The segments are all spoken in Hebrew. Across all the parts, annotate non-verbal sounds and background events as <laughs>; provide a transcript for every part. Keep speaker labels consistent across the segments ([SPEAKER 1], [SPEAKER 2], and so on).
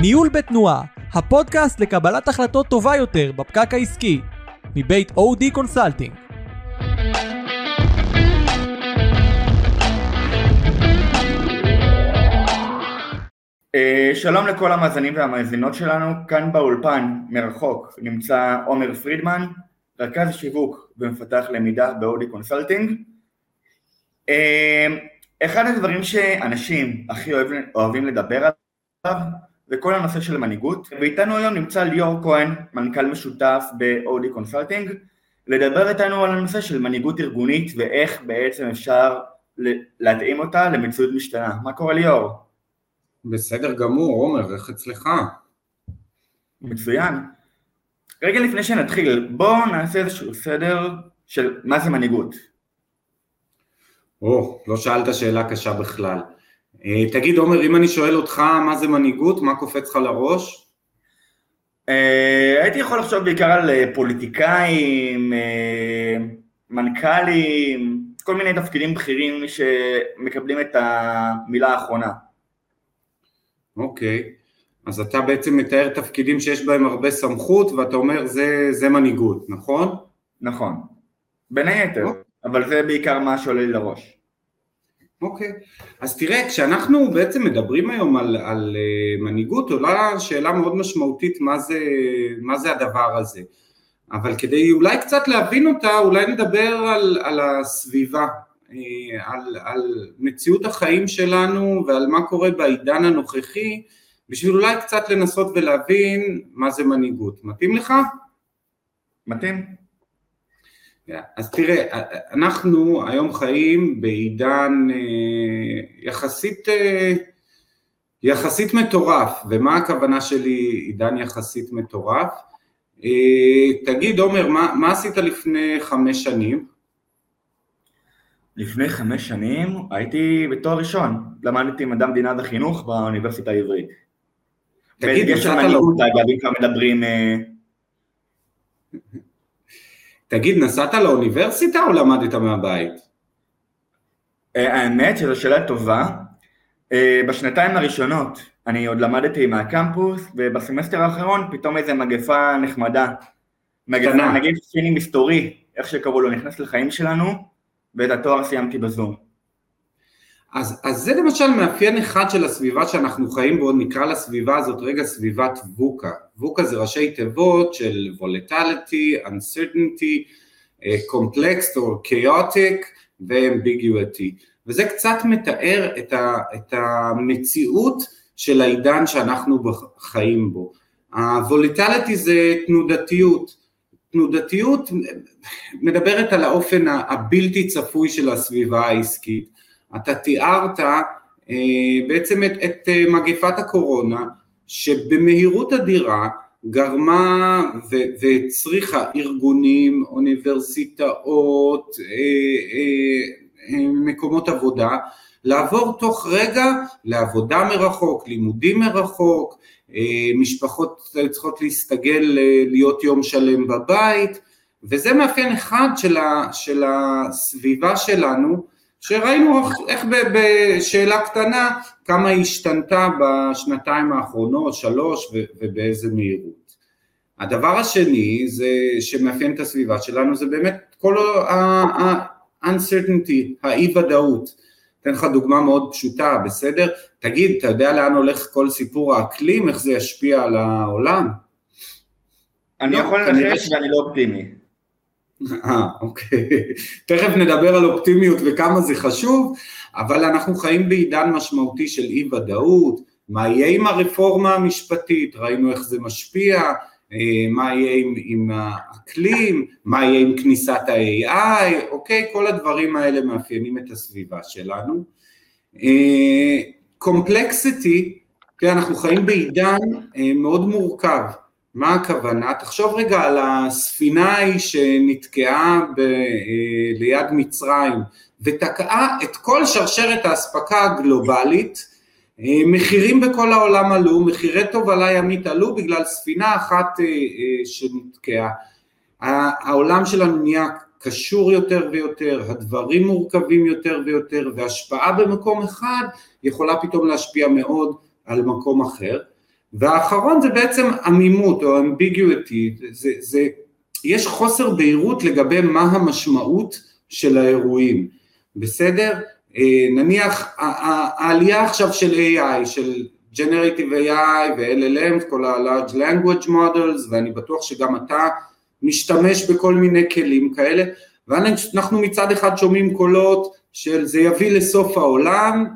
[SPEAKER 1] ניהול בתנועה, הפודקאסט לקבלת החלטות טובה יותר בפקק העסקי, מבית OD Consulting.
[SPEAKER 2] אה, שלום לכל המאזינים והמאזינות שלנו, כאן באולפן מרחוק נמצא עומר פרידמן, רכז שיווק ומפתח למידה ב OD Consulting. אה, אחד הדברים שאנשים הכי אוהבים לדבר עליו זה כל הנושא של מנהיגות, ואיתנו היום נמצא ליאור כהן, מנכ"ל משותף ב OD Consulting, לדבר איתנו על הנושא של מנהיגות ארגונית ואיך בעצם אפשר להתאים אותה למציאות משתנה. מה קורה ליאור?
[SPEAKER 3] בסדר גמור, עומר, איך אצלך?
[SPEAKER 2] מצוין. רגע לפני שנתחיל, בואו נעשה איזשהו סדר של מה זה מנהיגות.
[SPEAKER 3] או, לא שאלת שאלה קשה בכלל. אה, תגיד עומר, אם אני שואל אותך מה זה מנהיגות, מה קופץ לך לראש?
[SPEAKER 2] אה, הייתי יכול לחשוב בעיקר על אה, פוליטיקאים, מנכ"לים, כל מיני תפקידים בכירים שמקבלים את המילה האחרונה.
[SPEAKER 3] אוקיי, אז אתה בעצם מתאר תפקידים שיש בהם הרבה סמכות ואתה אומר זה, זה מנהיגות, נכון?
[SPEAKER 2] נכון, בין היתר, אוקיי. אבל זה בעיקר מה שעולה לי לראש.
[SPEAKER 3] אוקיי, אז תראה, כשאנחנו בעצם מדברים היום על, על uh, מנהיגות, עולה שאלה מאוד משמעותית מה זה, מה זה הדבר הזה. אבל כדי אולי קצת להבין אותה, אולי נדבר על, על הסביבה, uh, על, על מציאות החיים שלנו ועל מה קורה בעידן הנוכחי, בשביל אולי קצת לנסות ולהבין מה זה מנהיגות. מתאים לך?
[SPEAKER 2] מתאים.
[SPEAKER 3] אז תראה, אנחנו היום חיים בעידן אה, יחסית, אה, יחסית מטורף, ומה הכוונה שלי עידן יחסית מטורף? אה, תגיד עומר, מה, מה עשית לפני חמש שנים?
[SPEAKER 2] לפני חמש שנים הייתי בתואר ראשון, למדתי מדע מדינה וחינוך באוניברסיטה העברית. תגיד, נסעת לו... אגב, אם כבר מדברים...
[SPEAKER 3] תגיד, נסעת לאוניברסיטה או למדת מהבית?
[SPEAKER 2] אה, האמת שזו שאלה טובה. אה, בשנתיים הראשונות אני עוד למדתי מהקמפוס, ובסמסטר האחרון פתאום איזה מגפה נחמדה. מגפה, נגיד סיני מסתורי, איך שקראו לו, נכנס לחיים שלנו, ואת התואר סיימתי בזום.
[SPEAKER 3] אז, אז זה למשל מאפיין אחד של הסביבה שאנחנו חיים בו, נקרא לסביבה הזאת רגע סביבת ווקה. ווקה זה ראשי תיבות של volatility, uncertainty, אה, complex או chaotic ו-ambiguity. וזה קצת מתאר את, ה, את המציאות של העידן שאנחנו חיים בו. ה-volatility זה תנודתיות. תנודתיות מדברת על האופן הבלתי צפוי של הסביבה העסקית. אתה תיארת אה, בעצם את, את אה, מגפת הקורונה שבמהירות אדירה גרמה והצריכה ארגונים, אוניברסיטאות, אה, מקומות עבודה לעבור תוך רגע לעבודה מרחוק, לימודים מרחוק, משפחות צריכות להסתגל להיות יום שלם בבית וזה מאפיין אחד של, של הסביבה שלנו שראינו איך בשאלה קטנה כמה היא השתנתה בשנתיים האחרונות, שלוש ובאיזה מהירות. הדבר השני זה שמאפיין את הסביבה שלנו זה באמת כל ה-uncertainty, האי ודאות. אתן לך דוגמה מאוד פשוטה, בסדר? תגיד, אתה יודע לאן הולך כל סיפור האקלים, איך זה ישפיע על העולם?
[SPEAKER 2] אני לא, יכול לנחש ואני לא אופטימי.
[SPEAKER 3] אה, אוקיי. תכף נדבר על אופטימיות וכמה זה חשוב, אבל אנחנו חיים בעידן משמעותי של אי ודאות, מה יהיה עם הרפורמה המשפטית, ראינו איך זה משפיע, אה, מה יהיה עם, עם האקלים, מה יהיה עם כניסת ה-AI, אוקיי? כל הדברים האלה מאפיינים את הסביבה שלנו. קומפלקסיטי, אה, כן, אנחנו חיים בעידן אה, מאוד מורכב, מה הכוונה? תחשוב רגע על הספינה ההיא שנתקעה ב, אה, ליד מצרים ותקעה את כל שרשרת האספקה הגלובלית, אה, מחירים בכל העולם עלו, מחירי תובלה ימית עלו בגלל ספינה אחת אה, שנתקעה. העולם שלנו נהיה קשור יותר ויותר, הדברים מורכבים יותר ויותר, והשפעה במקום אחד יכולה פתאום להשפיע מאוד על מקום אחר. והאחרון זה בעצם עמימות או אמביגיוטי, זה, זה, יש חוסר בהירות לגבי מה המשמעות של האירועים, בסדר? אה, נניח העלייה עכשיו של AI, של Generative AI ו-LLM, כל ה-Large Language Models, ואני בטוח שגם אתה משתמש בכל מיני כלים כאלה, ואנחנו מצד אחד שומעים קולות של זה יביא לסוף העולם,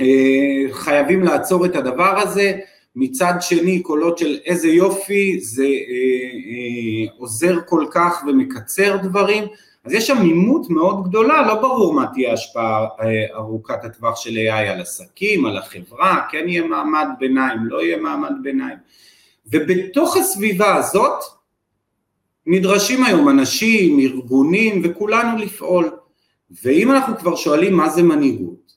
[SPEAKER 3] אה, חייבים לעצור את הדבר הזה, מצד שני קולות של איזה יופי, זה אה, אה, עוזר כל כך ומקצר דברים, אז יש עמימות מאוד גדולה, לא ברור מה תהיה ההשפעה ארוכת הטווח של AI על עסקים, על החברה, כן יהיה מעמד ביניים, לא יהיה מעמד ביניים. ובתוך הסביבה הזאת נדרשים היום אנשים, ארגונים וכולנו לפעול. ואם אנחנו כבר שואלים מה זה מנהיגות,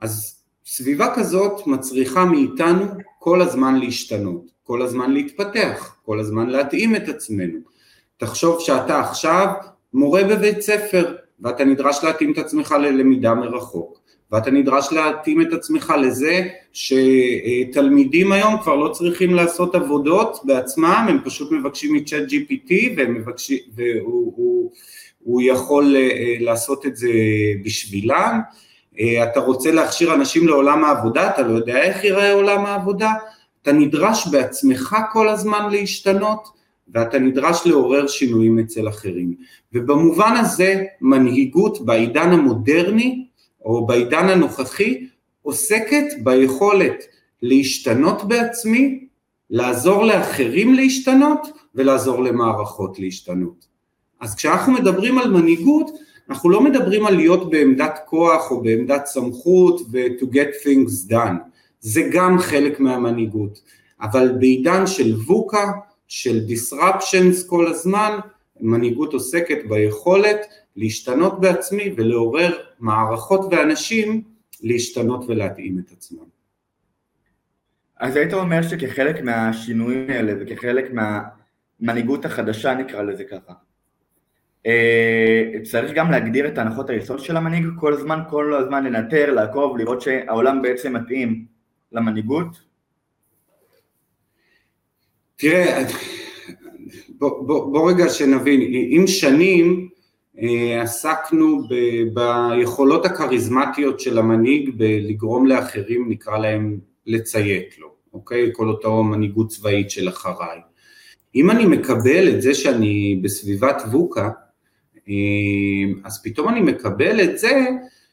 [SPEAKER 3] אז סביבה כזאת מצריכה מאיתנו כל הזמן להשתנות, כל הזמן להתפתח, כל הזמן להתאים את עצמנו. תחשוב שאתה עכשיו מורה בבית ספר ואתה נדרש להתאים את עצמך ללמידה מרחוק ואתה נדרש להתאים את עצמך לזה שתלמידים היום כבר לא צריכים לעשות עבודות בעצמם, הם פשוט מבקשים מצ'אט GPT והוא הוא, הוא יכול אה, לעשות את זה בשבילם, אתה רוצה להכשיר אנשים לעולם העבודה, אתה לא יודע איך ייראה עולם העבודה, אתה נדרש בעצמך כל הזמן להשתנות ואתה נדרש לעורר שינויים אצל אחרים. ובמובן הזה מנהיגות בעידן המודרני או בעידן הנוכחי עוסקת ביכולת להשתנות בעצמי, לעזור לאחרים להשתנות ולעזור למערכות להשתנות. אז כשאנחנו מדברים על מנהיגות, אנחנו לא מדברים על להיות בעמדת כוח או בעמדת סמכות ו- to get things done, זה גם חלק מהמנהיגות, אבל בעידן של ווקה, של disruptions כל הזמן, מנהיגות עוסקת ביכולת להשתנות בעצמי ולעורר מערכות ואנשים להשתנות ולהתאים את עצמם.
[SPEAKER 2] אז היית אומר שכחלק מהשינויים האלה וכחלק מהמנהיגות החדשה נקרא לזה ככה, צריך גם להגדיר את הנחות היסוד של המנהיג כל הזמן, כל הזמן לנטר, לעקוב, לראות שהעולם בעצם מתאים למנהיגות?
[SPEAKER 3] תראה, בוא, בוא, בוא רגע שנבין, עם שנים אה, עסקנו ב, ביכולות הכריזמטיות של המנהיג בלגרום לאחרים, נקרא להם, לציית לו, אוקיי? כל אותו מנהיגות צבאית של אחריי. אם אני מקבל את זה שאני בסביבת ווקה, אה, אז פתאום אני מקבל את זה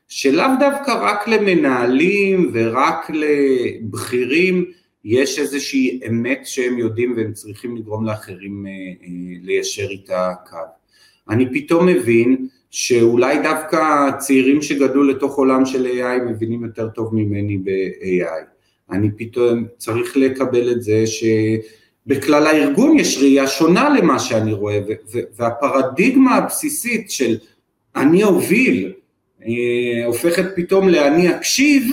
[SPEAKER 3] שלאו דווקא רק למנהלים ורק לבכירים יש איזושהי אמת שהם יודעים והם צריכים לגרום לאחרים אה, אה, ליישר איתה קו. אני פתאום מבין שאולי דווקא צעירים שגדלו לתוך עולם של AI מבינים יותר טוב ממני ב-AI. אני פתאום צריך לקבל את זה שבכלל הארגון יש ראייה שונה למה שאני רואה, והפרדיגמה הבסיסית של אני אוביל, אה, הופכת פתאום לאני אקשיב,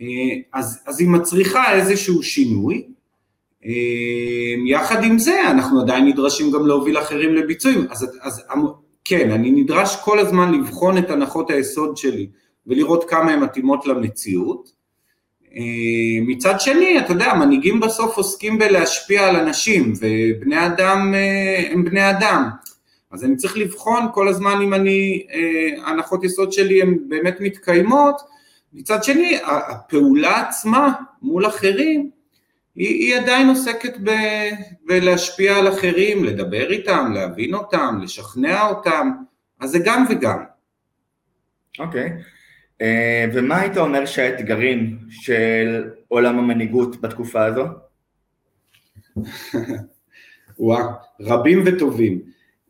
[SPEAKER 3] אה, אז, אז היא מצריכה איזשהו שינוי. אה, יחד עם זה אנחנו עדיין נדרשים גם להוביל אחרים לביצועים, אז, אז כן, אני נדרש כל הזמן לבחון את הנחות היסוד שלי ולראות כמה הן מתאימות למציאות. אה, מצד שני, אתה יודע, מנהיגים בסוף עוסקים בלהשפיע על אנשים, ובני אדם הם בני אדם. אז אני צריך לבחון כל הזמן אם אני, הנחות יסוד שלי הן באמת מתקיימות, מצד שני, הפעולה עצמה מול אחרים, היא, היא עדיין עוסקת ב, בלהשפיע על אחרים, לדבר איתם, להבין אותם, לשכנע אותם, אז זה גם וגם.
[SPEAKER 2] אוקיי, okay. אה, ומה היית אומר שהאתגרים של עולם המנהיגות בתקופה הזו? <laughs>
[SPEAKER 3] וואו, רבים וטובים.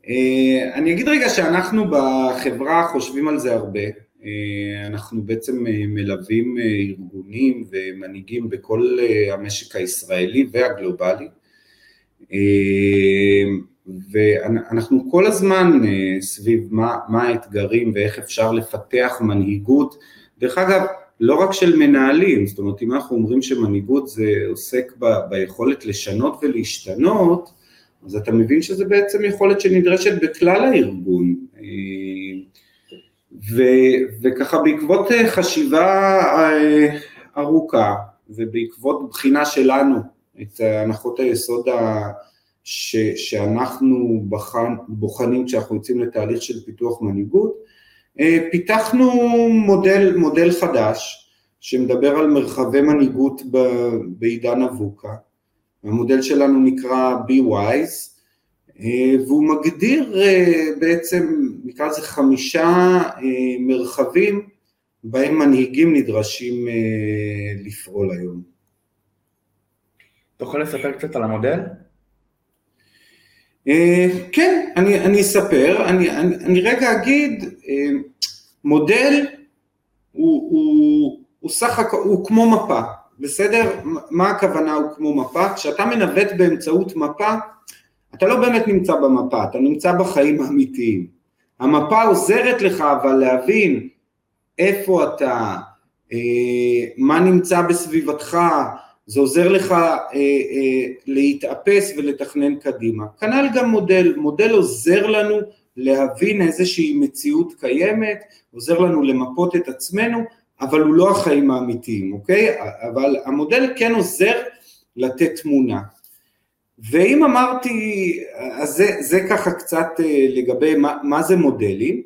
[SPEAKER 3] Uh, אני אגיד רגע שאנחנו בחברה חושבים על זה הרבה, אה, אנחנו בעצם אה, מלווים אה, ארגונים ומנהיגים בכל המשק הישראלי והגלובלי ואנחנו כל הזמן סביב מה, מה האתגרים ואיך אפשר לפתח מנהיגות, דרך אגב לא רק של מנהלים, זאת אומרת אם אנחנו אומרים שמנהיגות זה עוסק ב, ביכולת לשנות ולהשתנות, אז אתה מבין שזה בעצם יכולת שנדרשת בכלל הארגון, ו, וככה בעקבות אה, חשיבה אה, ארוכה ובעקבות בחינה שלנו את הנחות היסוד ה... ש, שאנחנו בחן, בוחנים כשאנחנו יוצאים לתהליך של פיתוח מנהיגות, אה, פיתחנו מודל, מודל חדש שמדבר על מרחבי מנהיגות בעידן אבוקה, המודל שלנו נקרא B-Wise אה, והוא מגדיר אה, בעצם, נקרא לזה חמישה מרחבים בהם מנהיגים נדרשים לפעול היום.
[SPEAKER 2] אתה יכול לספר קצת על המודל?
[SPEAKER 3] אה, כן, אני, אני אספר, אני, אני, אני רגע אגיד, אה, מודל הוא, הוא, הוא סך הכל, הוא כמו מפה, בסדר? מה הכוונה הוא כמו מפה? כשאתה מנווט באמצעות מפה, אתה לא באמת נמצא במפה, אתה נמצא בחיים האמיתיים. המפה עוזרת לך אבל להבין איפה אתה, אה, מה נמצא בסביבתך, זה עוזר לך אה, אה, להתאפס ולתכנן קדימה. כנ"ל גם מודל, מודל עוזר לנו להבין איזושהי מציאות קיימת, עוזר לנו למפות את עצמנו, אבל הוא לא החיים האמיתיים, אוקיי? אבל המודל כן עוזר לתת תמונה. ואם אמרתי, אז זה, זה ככה קצת אה, לגבי מה, מה זה מודלים,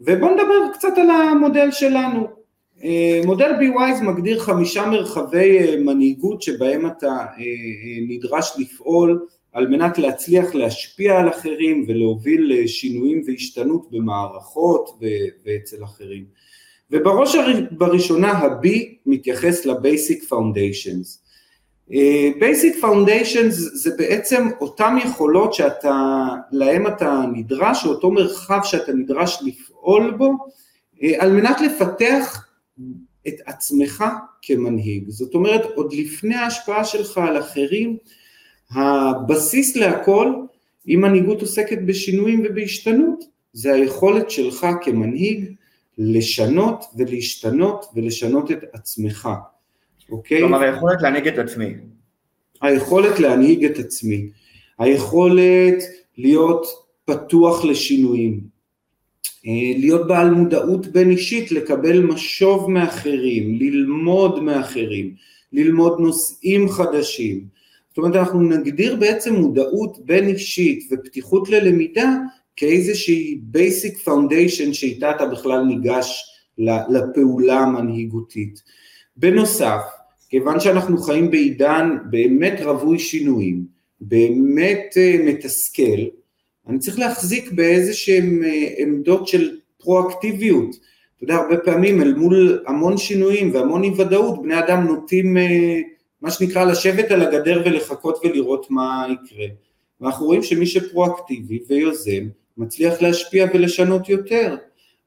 [SPEAKER 3] ובואו נדבר קצת על המודל שלנו. אה, מודל B-Wise מגדיר חמישה מרחבי אה, מנהיגות שבהם אתה אה, נדרש לפעול על מנת להצליח להשפיע על אחרים ולהוביל לשינויים והשתנות במערכות ואצל אחרים. ובראש בראשונה ה-B מתייחס ל-Basic Foundations. Basic Foundations זה בעצם אותן יכולות שאתה, להם אתה נדרש, או אותו מרחב שאתה נדרש לפעול בו, על מנת לפתח את עצמך כמנהיג. זאת אומרת, עוד לפני ההשפעה שלך על אחרים, הבסיס להכל, אם מנהיגות עוסקת בשינויים ובהשתנות, זה היכולת שלך כמנהיג לשנות ולהשתנות ולשנות את עצמך, אוקיי?
[SPEAKER 2] כלומר, היכולת להנהיג את עצמי.
[SPEAKER 3] היכולת להנהיג את עצמי, היכולת להיות פתוח לשינויים, להיות בעל מודעות בין אישית, לקבל משוב מאחרים, ללמוד מאחרים, ללמוד נושאים חדשים. זאת אומרת אנחנו נגדיר בעצם מודעות בין אישית ופתיחות ללמידה כאיזושהי basic foundation שאיתה אתה בכלל ניגש לפעולה המנהיגותית. בנוסף, כיוון שאנחנו חיים בעידן באמת רווי שינויים, באמת אה, מתסכל, אני צריך להחזיק באיזה שהן אה, עמדות של פרואקטיביות. אתה יודע, הרבה פעמים אל מול המון שינויים והמון אי ודאות, בני אדם נוטים אה, מה שנקרא לשבת על הגדר ולחכות ולראות מה יקרה. ואנחנו רואים שמי שפרואקטיבי ויוזם, מצליח להשפיע ולשנות יותר.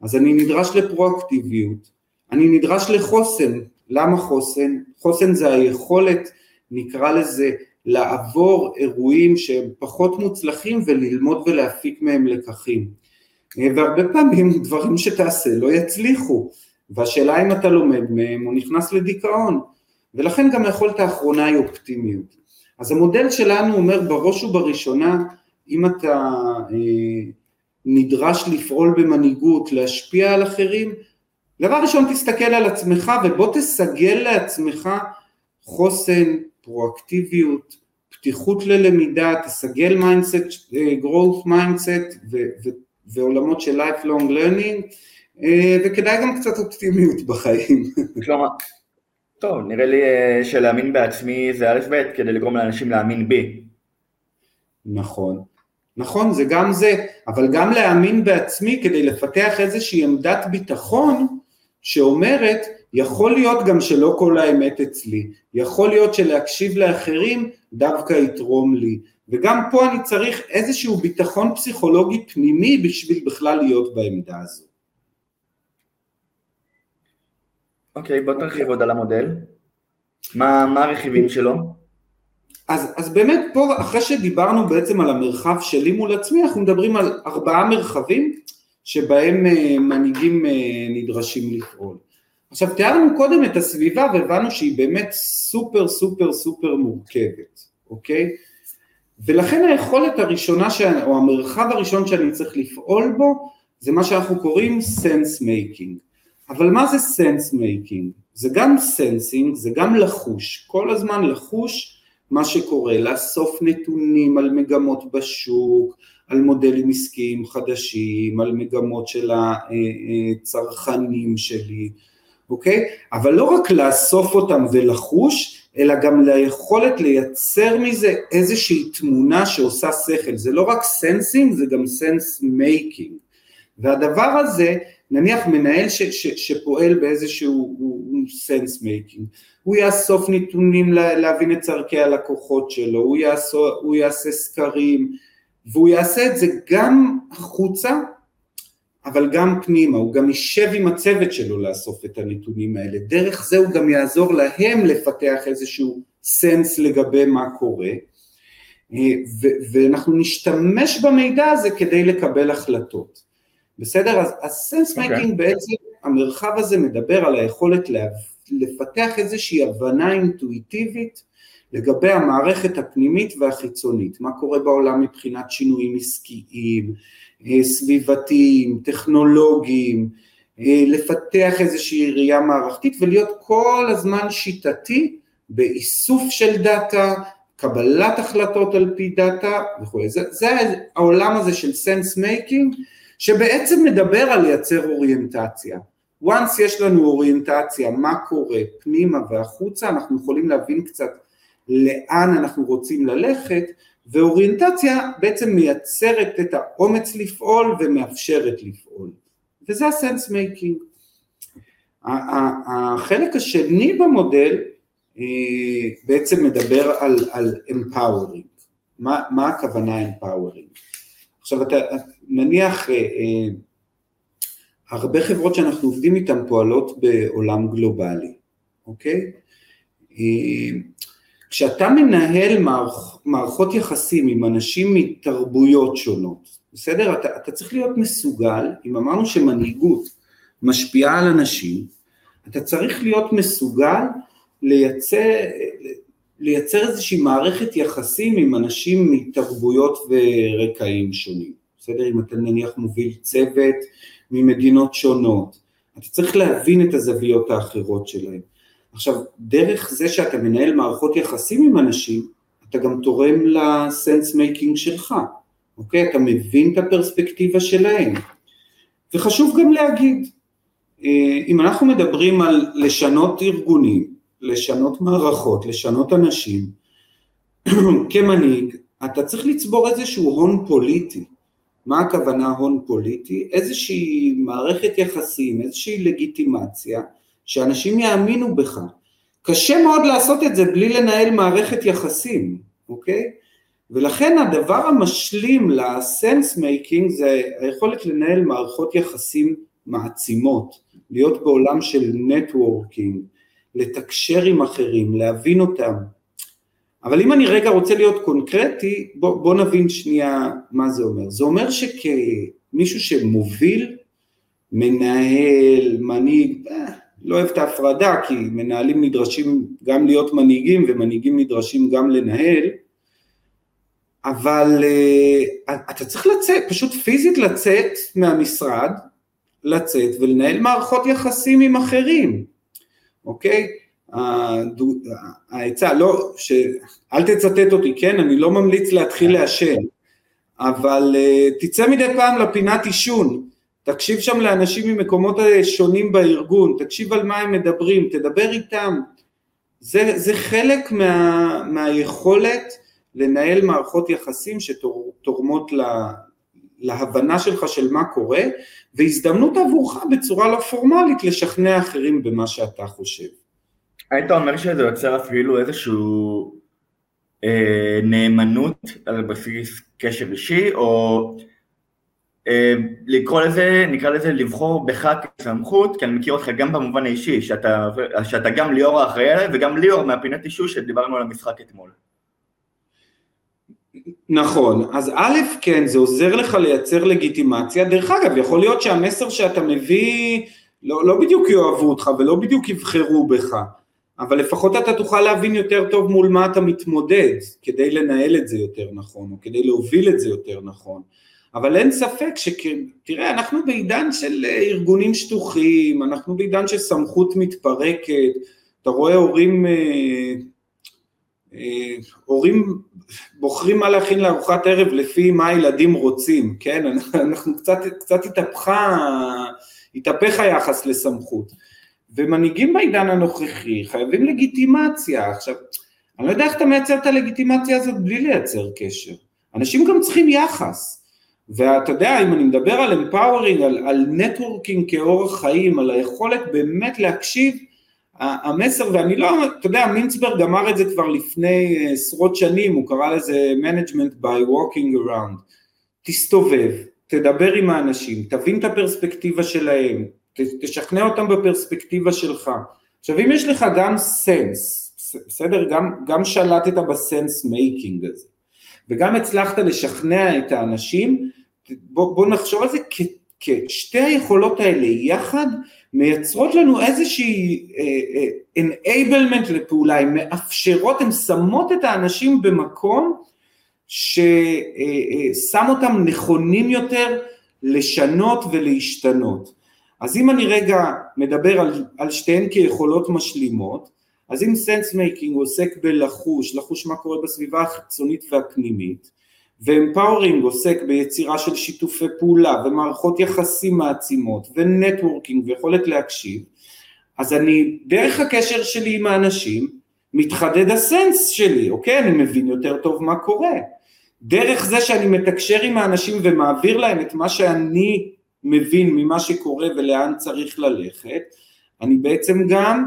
[SPEAKER 3] אז אני נדרש לפרואקטיביות, אני נדרש לחוסן. למה חוסן? חוסן זה היכולת, נקרא לזה, לעבור אירועים שהם פחות מוצלחים וללמוד ולהפיק מהם לקחים. אה, והרבה פעמים דברים שתעשה לא יצליחו, והשאלה אם אתה לומד מהם או נכנס לדיכאון, ולכן גם היכולת האחרונה היא אופטימיות. אז המודל שלנו אומר בראש ובראשונה, אם אתה אה, נדרש לפעול במנהיגות, להשפיע על אחרים, דבר ראשון תסתכל על עצמך ובוא תסגל לעצמך חוסן, פרואקטיביות, פתיחות ללמידה, תסגל mindset, אה, growth mindset ועולמות של lifelong learning אה, וכדאי גם קצת אופטימיות בחיים.
[SPEAKER 2] כלומר, טוב, נראה לי אה, שלהאמין בעצמי זה א' ב' כדי לגרום לאנשים להאמין בי.
[SPEAKER 3] נכון, נכון, זה גם זה, אבל גם להאמין בעצמי כדי לפתח איזושהי עמדת ביטחון שאומרת יכול להיות גם שלא כל האמת אצלי, יכול להיות שלהקשיב לאחרים דווקא יתרום לי, וגם פה אני צריך איזשהו ביטחון פסיכולוגי פנימי בשביל בכלל להיות בעמדה הזו.
[SPEAKER 2] אוקיי, okay, בוא תרחיב עוד על המודל. מה, מה הרכיבים שלו?
[SPEAKER 3] אז, אז באמת פה, אחרי שדיברנו בעצם על המרחב שלי מול עצמי, אנחנו מדברים על ארבעה מרחבים שבהם אה, מנהיגים אה, נדרשים לפעול. עכשיו תיארנו קודם את הסביבה והבנו שהיא באמת סופר סופר סופר מורכבת, אוקיי? ולכן היכולת הראשונה, ש... או המרחב הראשון שאני צריך לפעול בו, זה מה שאנחנו קוראים sense making. אבל מה זה sense making? זה גם sensing, זה גם לחוש, כל הזמן לחוש מה שקורה, לאסוף נתונים על מגמות בשוק, על מודלים עסקיים חדשים, על מגמות של הצרכנים שלי, אוקיי? אבל לא רק לאסוף אותם ולחוש, אלא גם ליכולת לייצר מזה איזושהי תמונה שעושה שכל, זה לא רק sensing, זה גם sense making. והדבר הזה, נניח מנהל ש, ש, שפועל באיזשהו sense making, הוא יאסוף נתונים להבין את צורכי הלקוחות שלו, הוא, יעשו, הוא יעשה סקרים, והוא יעשה את זה גם החוצה, אבל גם פנימה, הוא גם יישב עם הצוות שלו לאסוף את הנתונים האלה, דרך זה הוא גם יעזור להם לפתח איזשהו sense לגבי מה קורה, ואנחנו נשתמש במידע הזה כדי לקבל החלטות. בסדר? אז ה sense making okay. בעצם, המרחב הזה מדבר על היכולת לפתח איזושהי הבנה אינטואיטיבית לגבי המערכת הפנימית והחיצונית, מה קורה בעולם מבחינת שינויים עסקיים, אה, סביבתיים, טכנולוגיים, אה, לפתח איזושהי ראייה מערכתית ולהיות כל הזמן שיטתי באיסוף של דאטה, קבלת החלטות על פי דאטה וכו'. זה, זה העולם הזה של sense making שבעצם מדבר על לייצר אוריינטציה. once יש לנו אוריינטציה, מה קורה פנימה והחוצה, אנחנו יכולים להבין קצת לאן אנחנו רוצים ללכת, ואוריינטציה בעצם מייצרת את האומץ לפעול ומאפשרת לפעול, וזה ה sense making. החלק השני במודל אה, בעצם מדבר על, על empowering, מה, מה הכוונה empowering? עכשיו אתה נניח אה, אה, הרבה חברות שאנחנו עובדים איתן פועלות בעולם גלובלי, אוקיי? כשאתה מנהל מערכ, מערכות יחסים עם אנשים מתרבויות שונות, בסדר? אתה, אתה צריך להיות מסוגל, אם אמרנו שמנהיגות משפיעה על אנשים, אתה צריך להיות מסוגל לייצר, לייצר איזושהי מערכת יחסים עם אנשים מתרבויות ורקעים שונים, בסדר? אם אתה נניח מוביל צוות ממדינות שונות, אתה צריך להבין את הזוויות האחרות שלהם. עכשיו, דרך זה שאתה מנהל מערכות יחסים עם אנשים, אתה גם תורם ל sense making שלך, אוקיי? אתה מבין את הפרספקטיבה שלהם. וחשוב גם להגיד, אה, אם אנחנו מדברים על לשנות ארגונים, לשנות מערכות, לשנות אנשים, <clears throat> כמנהיג, אתה צריך לצבור איזשהו הון פוליטי. מה הכוונה הון פוליטי? איזושהי מערכת יחסים, איזושהי לגיטימציה, שאנשים יאמינו בך. קשה מאוד לעשות את זה בלי לנהל מערכת יחסים, אוקיי? ולכן הדבר המשלים ל sense making זה היכולת לנהל מערכות יחסים מעצימות, להיות בעולם של networking, לתקשר עם אחרים, להבין אותם. אבל אם אני רגע רוצה להיות קונקרטי, בוא, בוא נבין שנייה מה זה אומר. זה אומר שכמישהו שמוביל, מנהל, מנהיג, אה, לא אוהב את ההפרדה כי מנהלים נדרשים גם להיות מנהיגים ומנהיגים נדרשים גם לנהל, אבל uh, אתה צריך לצאת, פשוט פיזית לצאת מהמשרד, לצאת ולנהל מערכות יחסים עם אחרים, אוקיי? העצה, לא, ש... אל תצטט אותי, כן? אני לא ממליץ להתחיל לעשן, אבל uh, תצא מדי פעם לפינת עישון, תקשיב שם לאנשים ממקומות שונים בארגון, תקשיב על מה הם מדברים, תדבר איתם. זה, זה חלק מה, מהיכולת לנהל מערכות יחסים שתורמות לה, להבנה שלך של מה קורה, והזדמנות עבורך בצורה לא פורמלית לשכנע אחרים במה שאתה חושב.
[SPEAKER 2] היית אומר שזה יוצר אפילו איזשהו אה, נאמנות על בסיס קשר אישי, או לקרוא לזה, נקרא לזה לבחור בך כסמכות, כי אני מכיר אותך גם במובן האישי, שאתה, שאתה גם ליאור האחראי עליי וגם ליאור מהפינת אישור שדיברנו על המשחק אתמול.
[SPEAKER 3] נכון, אז א', כן, זה עוזר לך לייצר לגיטימציה, דרך אגב, יכול להיות שהמסר שאתה מביא, לא, לא בדיוק יאהבו אותך ולא בדיוק יבחרו בך, אבל לפחות אתה תוכל להבין יותר טוב מול מה אתה מתמודד, כדי לנהל את זה יותר נכון, או כדי להוביל את זה יותר נכון. אבל אין ספק שתראה, אנחנו בעידן של אה, ארגונים שטוחים, אנחנו בעידן של סמכות מתפרקת, אתה רואה הורים, אה, אה, הורים בוחרים מה להכין לארוחת ערב לפי מה הילדים רוצים, כן? <laughs> אנחנו קצת, קצת התהפכה, התהפך היחס לסמכות. ומנהיגים בעידן הנוכחי חייבים לגיטימציה. עכשיו, אני לא יודע איך אתה מייצר את הלגיטימציה הזאת בלי לייצר קשר. אנשים גם צריכים יחס. ואתה יודע, אם אני מדבר על empowering, על, על networking כאורח חיים, על היכולת באמת להקשיב, המסר, ואני לא, אתה יודע, מינצברג אמר את זה כבר לפני עשרות שנים, הוא קרא לזה management by walking around. תסתובב, תדבר עם האנשים, תבין את הפרספקטיבה שלהם, תשכנע אותם בפרספקטיבה שלך. עכשיו אם יש לך גם sense, בסדר? גם, גם שלטת ב sense making הזה, וגם הצלחת לשכנע את האנשים, בוא, בוא נחשוב על זה כשתי היכולות האלה יחד מייצרות לנו איזושהי אה, אה, enablement לפעולה, הן מאפשרות, הן שמות את האנשים במקום ששם אותם נכונים יותר לשנות ולהשתנות. אז אם אני רגע מדבר על, על שתיהן כיכולות משלימות, אז אם sense making עוסק בלחוש, לחוש מה קורה בסביבה החיצונית והפנימית, ו empowering עוסק ביצירה של שיתופי פעולה ומערכות יחסים מעצימות ו networking ויכולת להקשיב, אז אני, דרך הקשר שלי עם האנשים, מתחדד הסנס שלי, אוקיי? אני מבין יותר טוב מה קורה. דרך זה שאני מתקשר עם האנשים ומעביר להם את מה שאני מבין ממה שקורה ולאן צריך ללכת, אני בעצם גם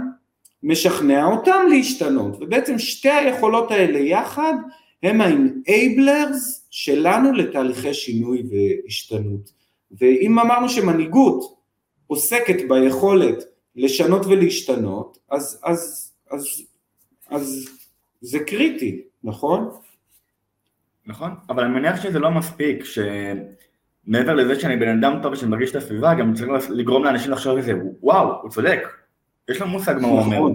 [SPEAKER 3] משכנע אותם להשתנות, ובעצם שתי היכולות האלה יחד הם ה-enablers שלנו לתהליכי שינוי והשתנות. ואם אמרנו שמנהיגות עוסקת ביכולת לשנות ולהשתנות, אז, אז, אז, אז זה קריטי, נכון?
[SPEAKER 2] נכון, אבל אני מניח שזה לא מספיק, שמעבר לזה שאני בן אדם טוב ושאני מרגיש את הסביבה, גם צריך לגרום לאנשים לחשוב על זה, וואו, הוא צודק, יש לו מושג מה הוא אומר.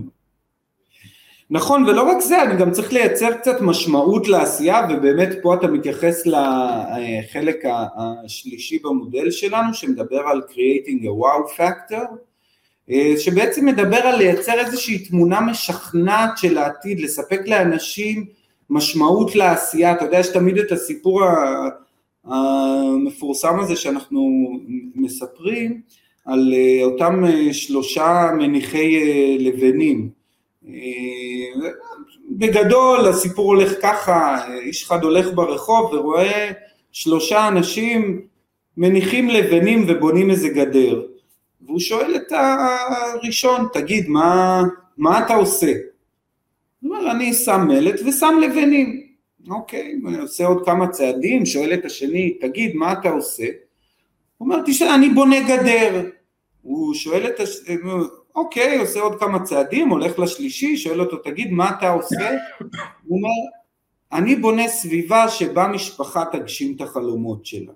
[SPEAKER 3] נכון. ולא רק זה, אני גם צריך לייצר קצת משמעות לעשייה, ובאמת פה אתה מתייחס לחלק השלישי במודל שלנו, שמדבר על creating a wow factor, שבעצם מדבר על לייצר איזושהי תמונה משכנעת של העתיד, לספק לאנשים משמעות לעשייה, אתה יודע, יש תמיד את הסיפור המפורסם הזה שאנחנו מספרים, על אותם שלושה מניחי לבנים, בגדול הסיפור הולך ככה, איש אחד הולך ברחוב ורואה שלושה אנשים מניחים לבנים ובונים איזה גדר, והוא שואל את הראשון, תגיד, מה, מה אתה עושה? הוא אומר, אני שם מלט ושם לבנים. אוקיי, אני עושה עוד כמה צעדים, שואל את השני, תגיד, מה אתה עושה? הוא אומר, תשאל, אני בונה גדר. הוא שואל את השני, אוקיי, עושה עוד כמה צעדים, הולך לשלישי, שואל אותו, תגיד, מה אתה עושה? הוא אומר, אני בונה סביבה שבה משפחה תגשים את החלומות שלה.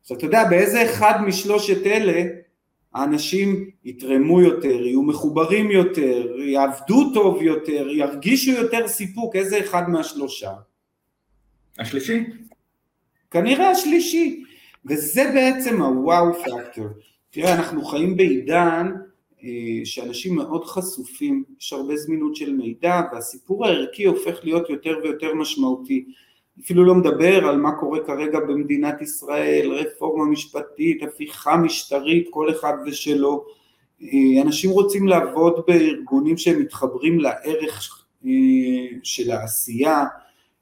[SPEAKER 3] עכשיו, אתה יודע, באיזה אחד משלושת אלה האנשים יתרמו יותר, יהיו מחוברים יותר, יעבדו טוב יותר, ירגישו יותר סיפוק, איזה אחד מהשלושה?
[SPEAKER 2] השלישי.
[SPEAKER 3] כנראה השלישי, וזה בעצם הוואו פקטור. תראה, אנחנו חיים בעידן שאנשים מאוד חשופים, יש הרבה זמינות של מידע והסיפור הערכי הופך להיות יותר ויותר משמעותי. אפילו לא מדבר על מה קורה כרגע במדינת ישראל, רפורמה משפטית, הפיכה משטרית, כל אחד ושלו. אה, אנשים רוצים לעבוד בארגונים שהם מתחברים לערך אה, של העשייה,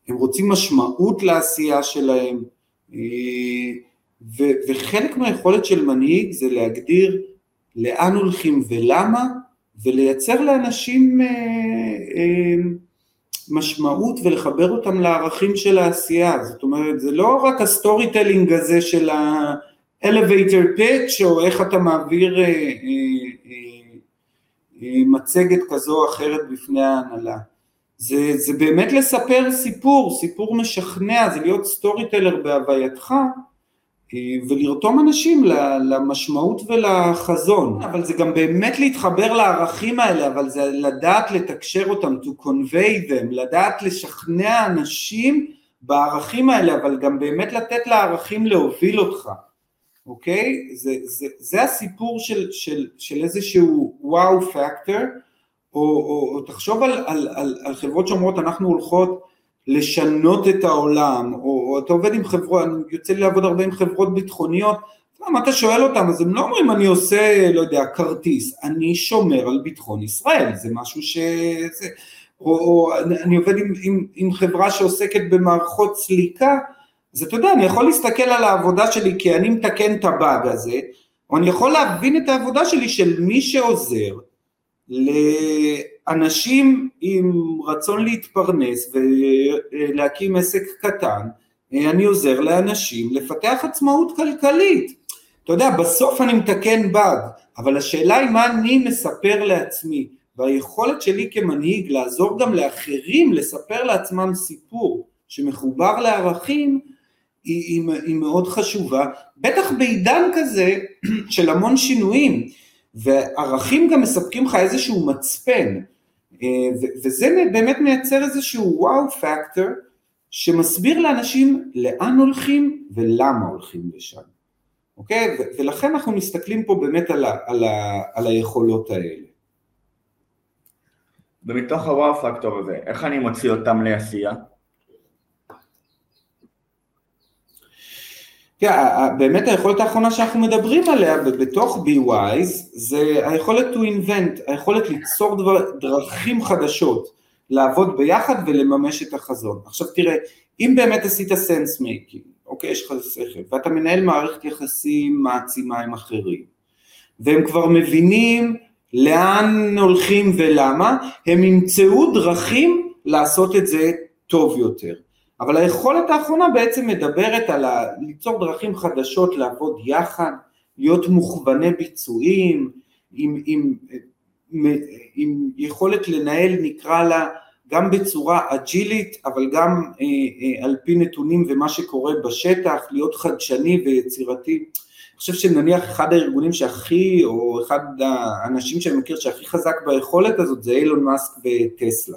[SPEAKER 3] הם רוצים משמעות לעשייה שלהם, וחלק מהיכולת של מנהיג זה להגדיר לאן הולכים ולמה, ולייצר לאנשים אה, אה, משמעות ולחבר אותם לערכים של העשייה, זאת אומרת זה לא רק ה storytelling הזה של ה elevator pitch או איך אתה מעביר אה, אה, אה, מצגת כזו או אחרת בפני ההנהלה, זה, זה באמת לספר סיפור, סיפור משכנע, זה להיות storyteller בהווייתך ולרתום אנשים למשמעות ולחזון, אבל זה גם באמת להתחבר לערכים האלה, אבל זה לדעת לתקשר אותם, to convey them, לדעת לשכנע אנשים בערכים האלה, אבל גם באמת לתת לערכים להוביל אותך, אוקיי? זה, זה, זה הסיפור של, של, של איזשהו וואו פקטור, או, או, או תחשוב על, על, על, על חברות שאומרות אנחנו הולכות לשנות את העולם, או, או אתה עובד עם חברות, אני יוצא לי לעבוד הרבה עם חברות ביטחוניות, מה אתה שואל אותם, אז הם לא אומרים אני עושה, לא יודע, כרטיס, אני שומר על ביטחון ישראל, זה משהו ש... זה, או, או אני עובד עם, עם, עם חברה שעוסקת במערכות סליקה, אז אתה יודע, אני יכול להסתכל על העבודה שלי כי אני מתקן את הבאג הזה, או אני יכול להבין את העבודה שלי של מי שעוזר לאנשים עם רצון להתפרנס ולהקים עסק קטן, אני עוזר לאנשים לפתח עצמאות כלכלית. אתה יודע, בסוף אני מתקן באג, אבל השאלה היא מה אני מספר לעצמי, והיכולת שלי כמנהיג לעזור גם לאחרים לספר לעצמם סיפור שמחובר לערכים, היא, היא, היא מאוד חשובה, בטח בעידן כזה של המון שינויים, וערכים גם מספקים לך איזשהו מצפן, אה, וזה באמת מייצר איזשהו וואו פקטור, שמסביר לאנשים לאן הולכים ולמה הולכים לשם. אוקיי? ולכן אנחנו מסתכלים פה באמת על, ה, על, ה, על היכולות האלה.
[SPEAKER 2] ומתוך הוואו פקטור הזה, איך אני מוציא אותם לעשייה?
[SPEAKER 3] כן, באמת היכולת האחרונה שאנחנו מדברים עליה בתוך BWise זה היכולת to invent, היכולת ליצור דבר, דרכים חדשות, לעבוד ביחד ולממש את החזון. עכשיו תראה, אם באמת עשית sense making, אוקיי, יש לך שכל, ואתה מנהל מערכת יחסים מעצימה עם אחרים, והם כבר מבינים לאן הולכים ולמה, הם ימצאו דרכים לעשות את זה טוב יותר. אבל היכולת האחרונה בעצם מדברת על ה... ליצור דרכים חדשות לעבוד יחד, להיות מוכווני ביצועים, עם, עם, עם, עם יכולת לנהל נקרא לה גם בצורה אג'ילית, אבל גם אה, אה, על פי נתונים ומה שקורה בשטח, להיות חדשני ויצירתי. אני חושב שנניח אחד הארגונים שהכי, או אחד האנשים שאני מכיר שהכי חזק ביכולת הזאת זה אילון מאסק וטסלה.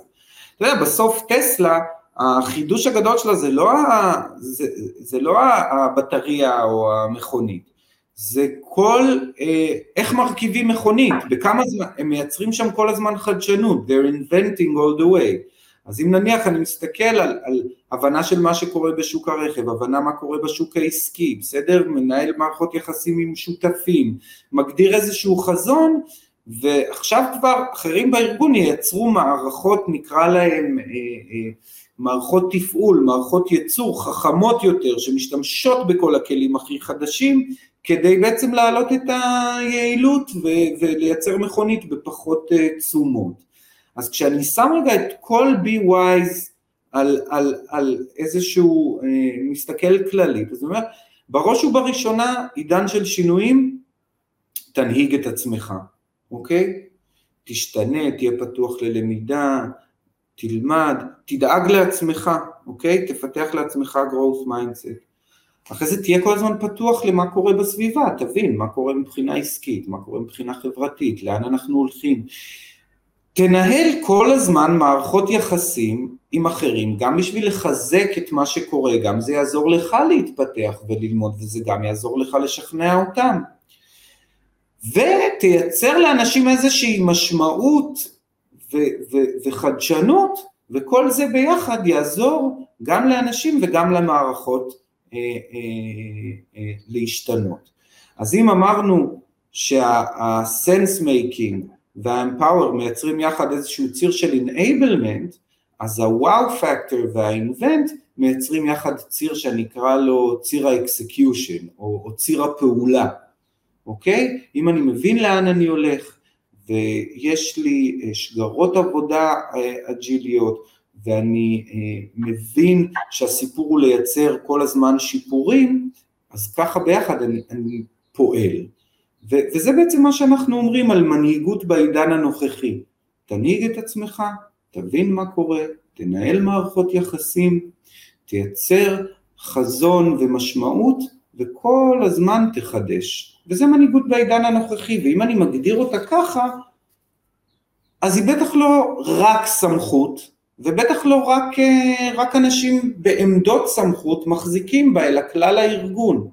[SPEAKER 3] אתה יודע, בסוף טסלה, החידוש הגדול שלה זה לא, ה, זה, זה לא הבטריה או המכונית, זה כל, אה, איך מרכיבים מכונית, בכמה זמן, הם מייצרים שם כל הזמן חדשנות, they're inventing all the way. אז אם נניח אני מסתכל על, על הבנה של מה שקורה בשוק הרכב, הבנה מה קורה בשוק העסקי, בסדר? מנהל מערכות יחסים עם שותפים, מגדיר איזשהו חזון, ועכשיו כבר אחרים בארגון ייצרו מערכות, נקרא להם אה, אה, מערכות תפעול, מערכות ייצור חכמות יותר, שמשתמשות בכל הכלים הכי חדשים, כדי בעצם להעלות את היעילות ו- ולייצר מכונית בפחות uh, תשומות. אז כשאני שם רגע את כל בי ווייז על, על, על איזשהו, uh, מסתכל כללית, אז אני אומר, בראש ובראשונה עידן של שינויים, תנהיג את עצמך, אוקיי? תשתנה, תהיה פתוח ללמידה, תלמד, תדאג לעצמך, אוקיי? תפתח לעצמך growth mindset. אחרי זה תהיה כל הזמן פתוח למה קורה בסביבה, תבין מה קורה מבחינה עסקית, מה קורה מבחינה חברתית, לאן אנחנו הולכים. תנהל כל הזמן מערכות יחסים עם אחרים, גם בשביל לחזק את מה שקורה, גם זה יעזור לך להתפתח וללמוד, וזה גם יעזור לך לשכנע אותם. ותייצר לאנשים איזושהי משמעות ו- ו- וחדשנות, וכל זה ביחד יעזור גם לאנשים וגם למערכות אה, אה, אה, להשתנות. אז אם אמרנו שה sense making וה empower מייצרים יחד איזשהו ציר של enablement, אז ה wow factor וה invent מייצרים יחד ציר שאני אקרא לו ציר ה execution או, או ציר הפעולה, אוקיי? אם אני מבין לאן אני הולך ויש לי שגרות עבודה אג'יליות ואני אה, מבין שהסיפור הוא לייצר כל הזמן שיפורים, אז ככה ביחד אני, אני פועל. ו, וזה בעצם מה שאנחנו אומרים על מנהיגות בעידן הנוכחי. תנהיג את עצמך, תבין מה קורה, תנהל מערכות יחסים, תייצר חזון ומשמעות, וכל הזמן תחדש. וזה מנהיגות בעידן הנוכחי, ואם אני מגדיר אותה ככה, אז היא בטח לא רק סמכות, ובטח לא רק, אה, רק אנשים בעמדות סמכות מחזיקים בה, אלא כלל הארגון.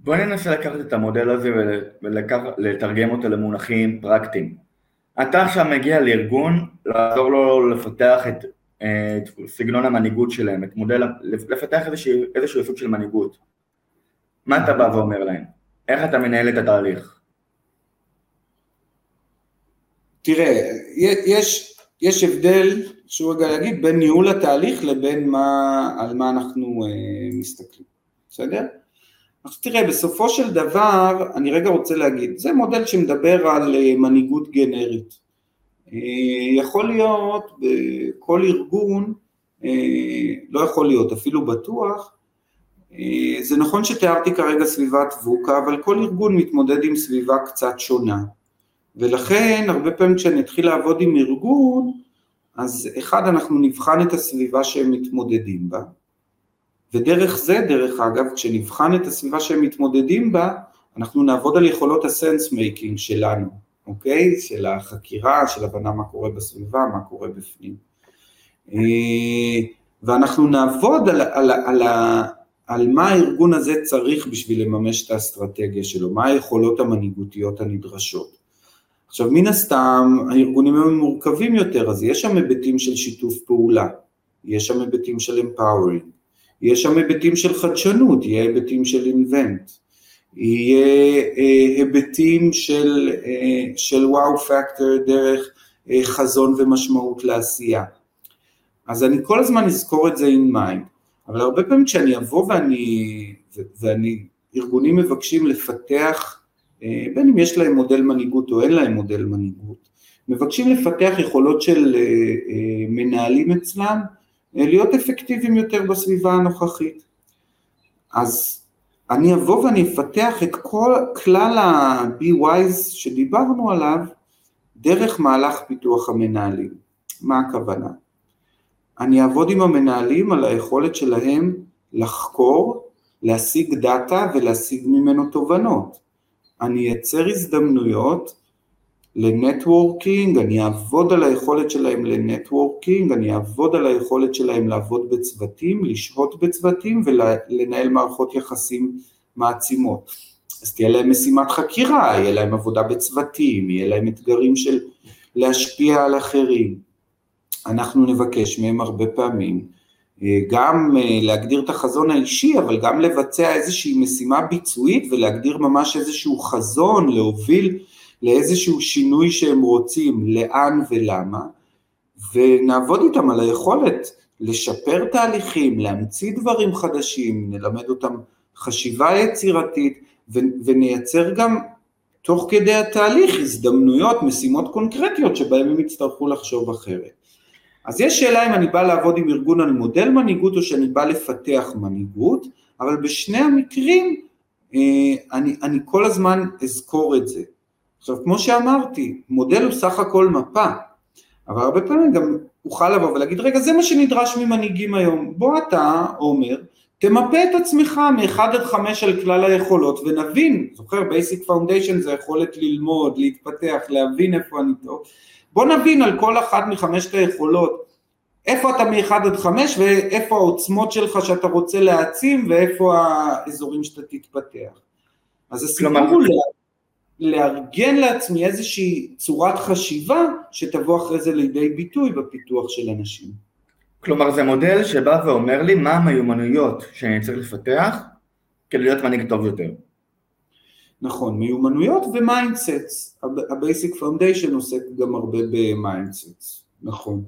[SPEAKER 2] בואי ננסה לקחת את המודל הזה ולתרגם אותו למונחים פרקטיים. אתה עכשיו מגיע לארגון, לעזור לו לפתח את, את סגנון המנהיגות שלהם, את מודל, לפתח איזשהו, איזשהו סוג של מנהיגות. מה אתה בא ואומר להם? איך אתה מנהל את התהליך?
[SPEAKER 3] תראה, יש, יש הבדל, חשוב רגע להגיד, בין ניהול התהליך לבין מה, על מה אנחנו אה, מסתכלים, בסדר? אז תראה, בסופו של דבר, אני רגע רוצה להגיד, זה מודל שמדבר על אה, מנהיגות גנרית. אה, יכול להיות בכל ארגון, אה, לא יכול להיות, אפילו בטוח, זה נכון שתיארתי כרגע סביבת ווקה, אבל כל ארגון מתמודד עם סביבה קצת שונה. ולכן, הרבה פעמים כשאני אתחיל לעבוד עם ארגון, אז אחד, אנחנו נבחן את הסביבה שהם מתמודדים בה, ודרך זה, דרך אגב, כשנבחן את הסביבה שהם מתמודדים בה, אנחנו נעבוד על יכולות ה sense making שלנו, אוקיי? של החקירה, של הבנה מה קורה בסביבה, מה קורה בפנים. אה, ואנחנו נעבוד על, על, על, על, על מה הארגון הזה צריך בשביל לממש את האסטרטגיה שלו, מה היכולות המנהיגותיות הנדרשות. עכשיו מן הסתם הארגונים הם מורכבים יותר, אז יש שם היבטים של שיתוף פעולה, יש שם היבטים של empowering, יש שם היבטים של חדשנות, יהיה היבטים של אינבנט, יהיה אה, היבטים של, אה, של וואו פקטור דרך אה, חזון ומשמעות לעשייה. אז אני כל הזמן אזכור את זה in mind, אבל הרבה פעמים כשאני אבוא ואני, ואני, ארגונים מבקשים לפתח, בין אם יש להם מודל מנהיגות או אין להם מודל מנהיגות, מבקשים לפתח יכולות של מנהלים אצלם, להיות אפקטיביים יותר בסביבה הנוכחית. אז אני אבוא ואני אפתח את כל כלל ה-BWise שדיברנו עליו דרך מהלך פיתוח המנהלים. מה הכוונה? אני אעבוד עם המנהלים על היכולת שלהם לחקור, להשיג דאטה ולהשיג ממנו תובנות. אני אייצר הזדמנויות ל networking, אני אעבוד על היכולת שלהם ל networking, אני אעבוד על היכולת שלהם לעבוד בצוותים, לשהות בצוותים ולנהל מערכות יחסים מעצימות. אז תהיה להם משימת חקירה, יהיה להם עבודה בצוותים, יהיה להם אתגרים של להשפיע על אחרים. אנחנו נבקש מהם הרבה פעמים אה, גם אה, להגדיר את החזון האישי, אבל גם לבצע איזושהי משימה ביצועית ולהגדיר ממש איזשהו חזון, להוביל לאיזשהו שינוי שהם רוצים, לאן ולמה, ונעבוד איתם על היכולת לשפר תהליכים, להמציא דברים חדשים, נלמד אותם חשיבה יצירתית, ונייצר גם תוך כדי התהליך הזדמנויות, משימות קונקרטיות שבהם הם יצטרכו לחשוב אחרת. אז יש שאלה אם אני בא לעבוד עם ארגון על מודל מנהיגות או שאני בא לפתח מנהיגות, אבל בשני המקרים אה, אני, אני כל הזמן אזכור את זה. עכשיו, כמו שאמרתי, מודל הוא סך הכל מפה, אבל הרבה פעמים גם אוכל לבוא ולהגיד, רגע, זה מה שנדרש ממנהיגים היום. בוא אתה, עומר, תמפה את עצמך מ-1 עד 5 על כלל היכולות ונבין, זוכר, Basic Foundation זה יכולת ללמוד, להתפתח, להבין איפה אני טוב. בוא נבין על כל אחת מחמשת היכולות, איפה אתה מ-1 עד 5 ואיפה העוצמות שלך שאתה רוצה להעצים ואיפה האזורים שאתה תתפתח. אז הסיפור הוא לארגן לעצמי איזושהי צורת חשיבה שתבוא אחרי זה לידי ביטוי בפיתוח של אנשים.
[SPEAKER 2] כלומר זה מודל שבא ואומר לי מה המיומנויות שאני צריך לפתח כדי להיות מנהיג טוב יותר.
[SPEAKER 3] נכון, מיומנויות ו mindsets, ה Basic Foundation עוסק גם הרבה ב mindsets, נכון.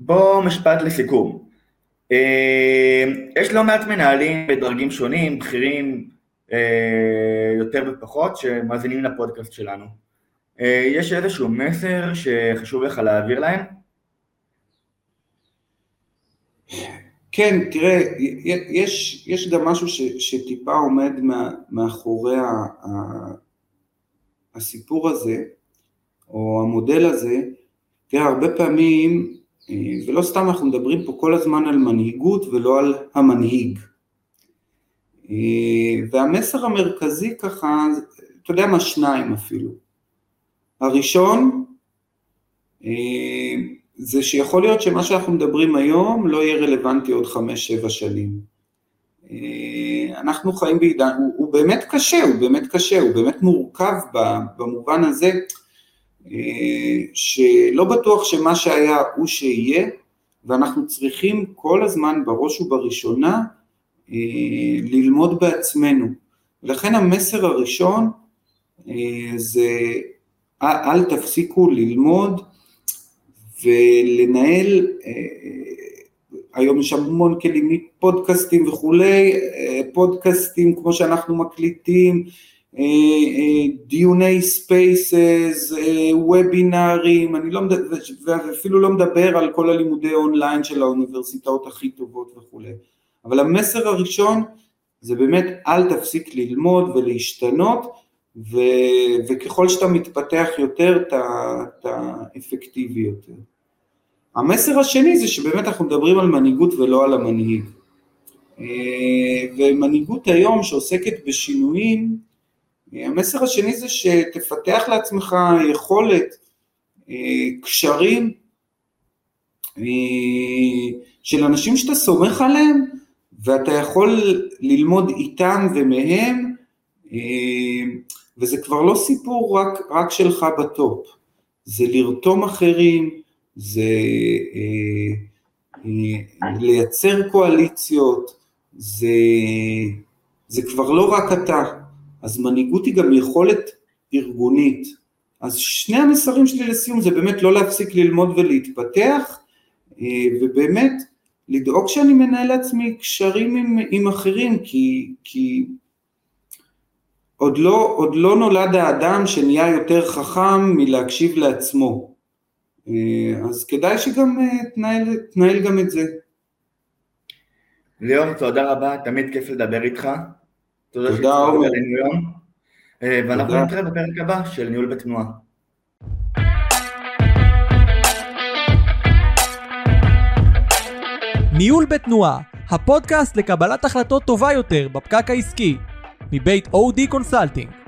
[SPEAKER 2] בוא משפט לסיכום. אה, יש לא מעט מנהלים בדרגים שונים, בכירים, יותר ופחות, שמאזינים לפודקאסט שלנו. אה, יש איזשהו מסר שחשוב לך להעביר להם?
[SPEAKER 3] כן, תראה, יש, יש גם משהו ש, שטיפה עומד מאחורי ה, ה, הסיפור הזה, או המודל הזה. תראה, הרבה פעמים, אה, ולא סתם אנחנו מדברים פה כל הזמן על מנהיגות ולא על המנהיג. אה, והמסר המרכזי ככה, אתה יודע מה, שניים אפילו. הראשון, אה, זה שיכול להיות שמה שאנחנו מדברים היום לא יהיה רלוונטי עוד חמש-שבע שנים. אה, אנחנו חיים בעידן, הוא, הוא באמת קשה, הוא באמת קשה, הוא באמת מורכב במובן הזה, שלא בטוח שמה שהיה הוא שיהיה, ואנחנו צריכים כל הזמן בראש ובראשונה ללמוד בעצמנו. ולכן המסר הראשון זה אל תפסיקו ללמוד ולנהל, היום יש המון כלים פודקאסטים וכולי, פודקאסטים כמו שאנחנו מקליטים, דיוני spaces, וובינארים, אני לא מדבר, ואפילו לא מדבר על כל הלימודי אונליין של האוניברסיטאות הכי טובות וכולי, אבל המסר הראשון זה באמת אל תפסיק ללמוד ולהשתנות, ו, וככל שאתה מתפתח יותר, אתה אפקטיבי יותר. המסר השני זה שבאמת אנחנו מדברים על מנהיגות ולא על המנהיג. ומנהיגות היום שעוסקת בשינויים, המסר השני זה שתפתח לעצמך יכולת, קשרים של אנשים שאתה סומך עליהם ואתה יכול ללמוד איתם ומהם וזה כבר לא סיפור רק, רק שלך בטופ, זה לרתום אחרים, זה אה, אה, לייצר קואליציות, זה, זה כבר לא רק אתה, אז מנהיגות היא גם יכולת ארגונית. אז שני המסרים שלי לסיום זה באמת לא להפסיק ללמוד ולהתפתח, אה, ובאמת לדאוג שאני מנהל לעצמי קשרים עם, עם אחרים, כי, כי עוד לא, עוד לא נולד האדם שנהיה יותר חכם מלהקשיב לעצמו. אה, אז כדאי שגם אה, תנהל, תנהל גם את זה.
[SPEAKER 2] ליאור, תודה רבה, תמיד כיף לדבר איתך.
[SPEAKER 3] תודה, תודה עומר.
[SPEAKER 2] אה, ואנחנו נתראה בפרק הבא של ניהול בתנועה.
[SPEAKER 1] ניהול בתנועה, הפודקאסט לקבלת החלטות טובה יותר בפקק העסקי, מבית אודי קונסלטינג.